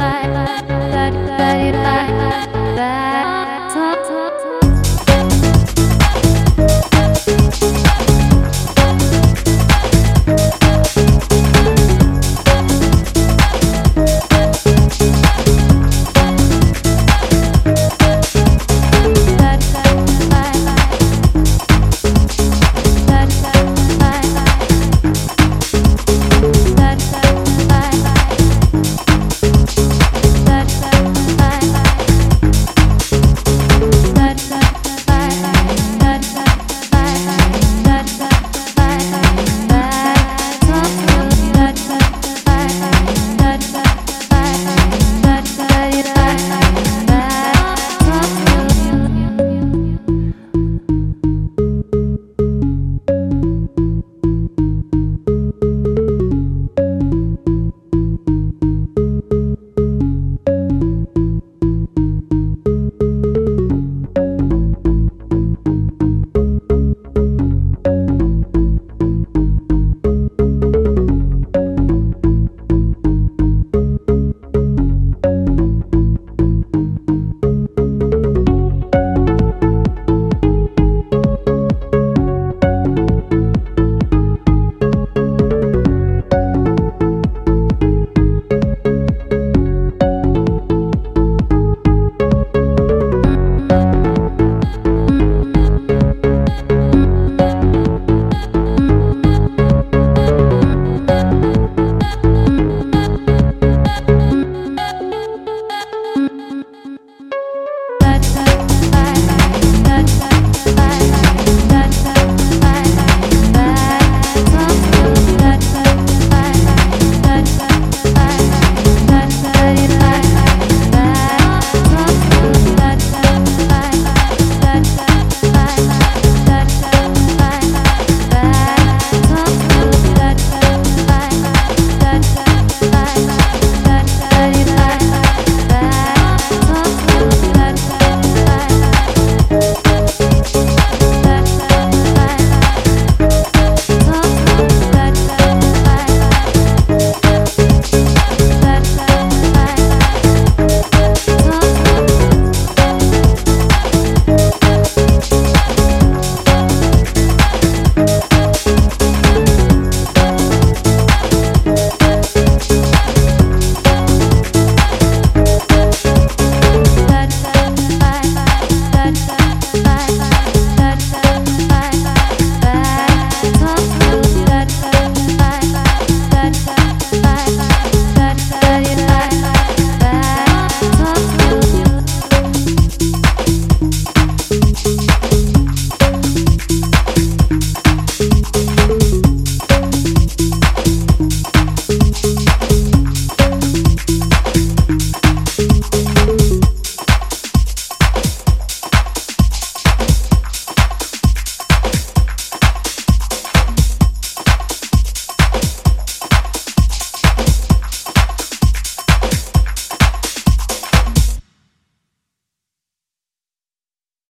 Bye.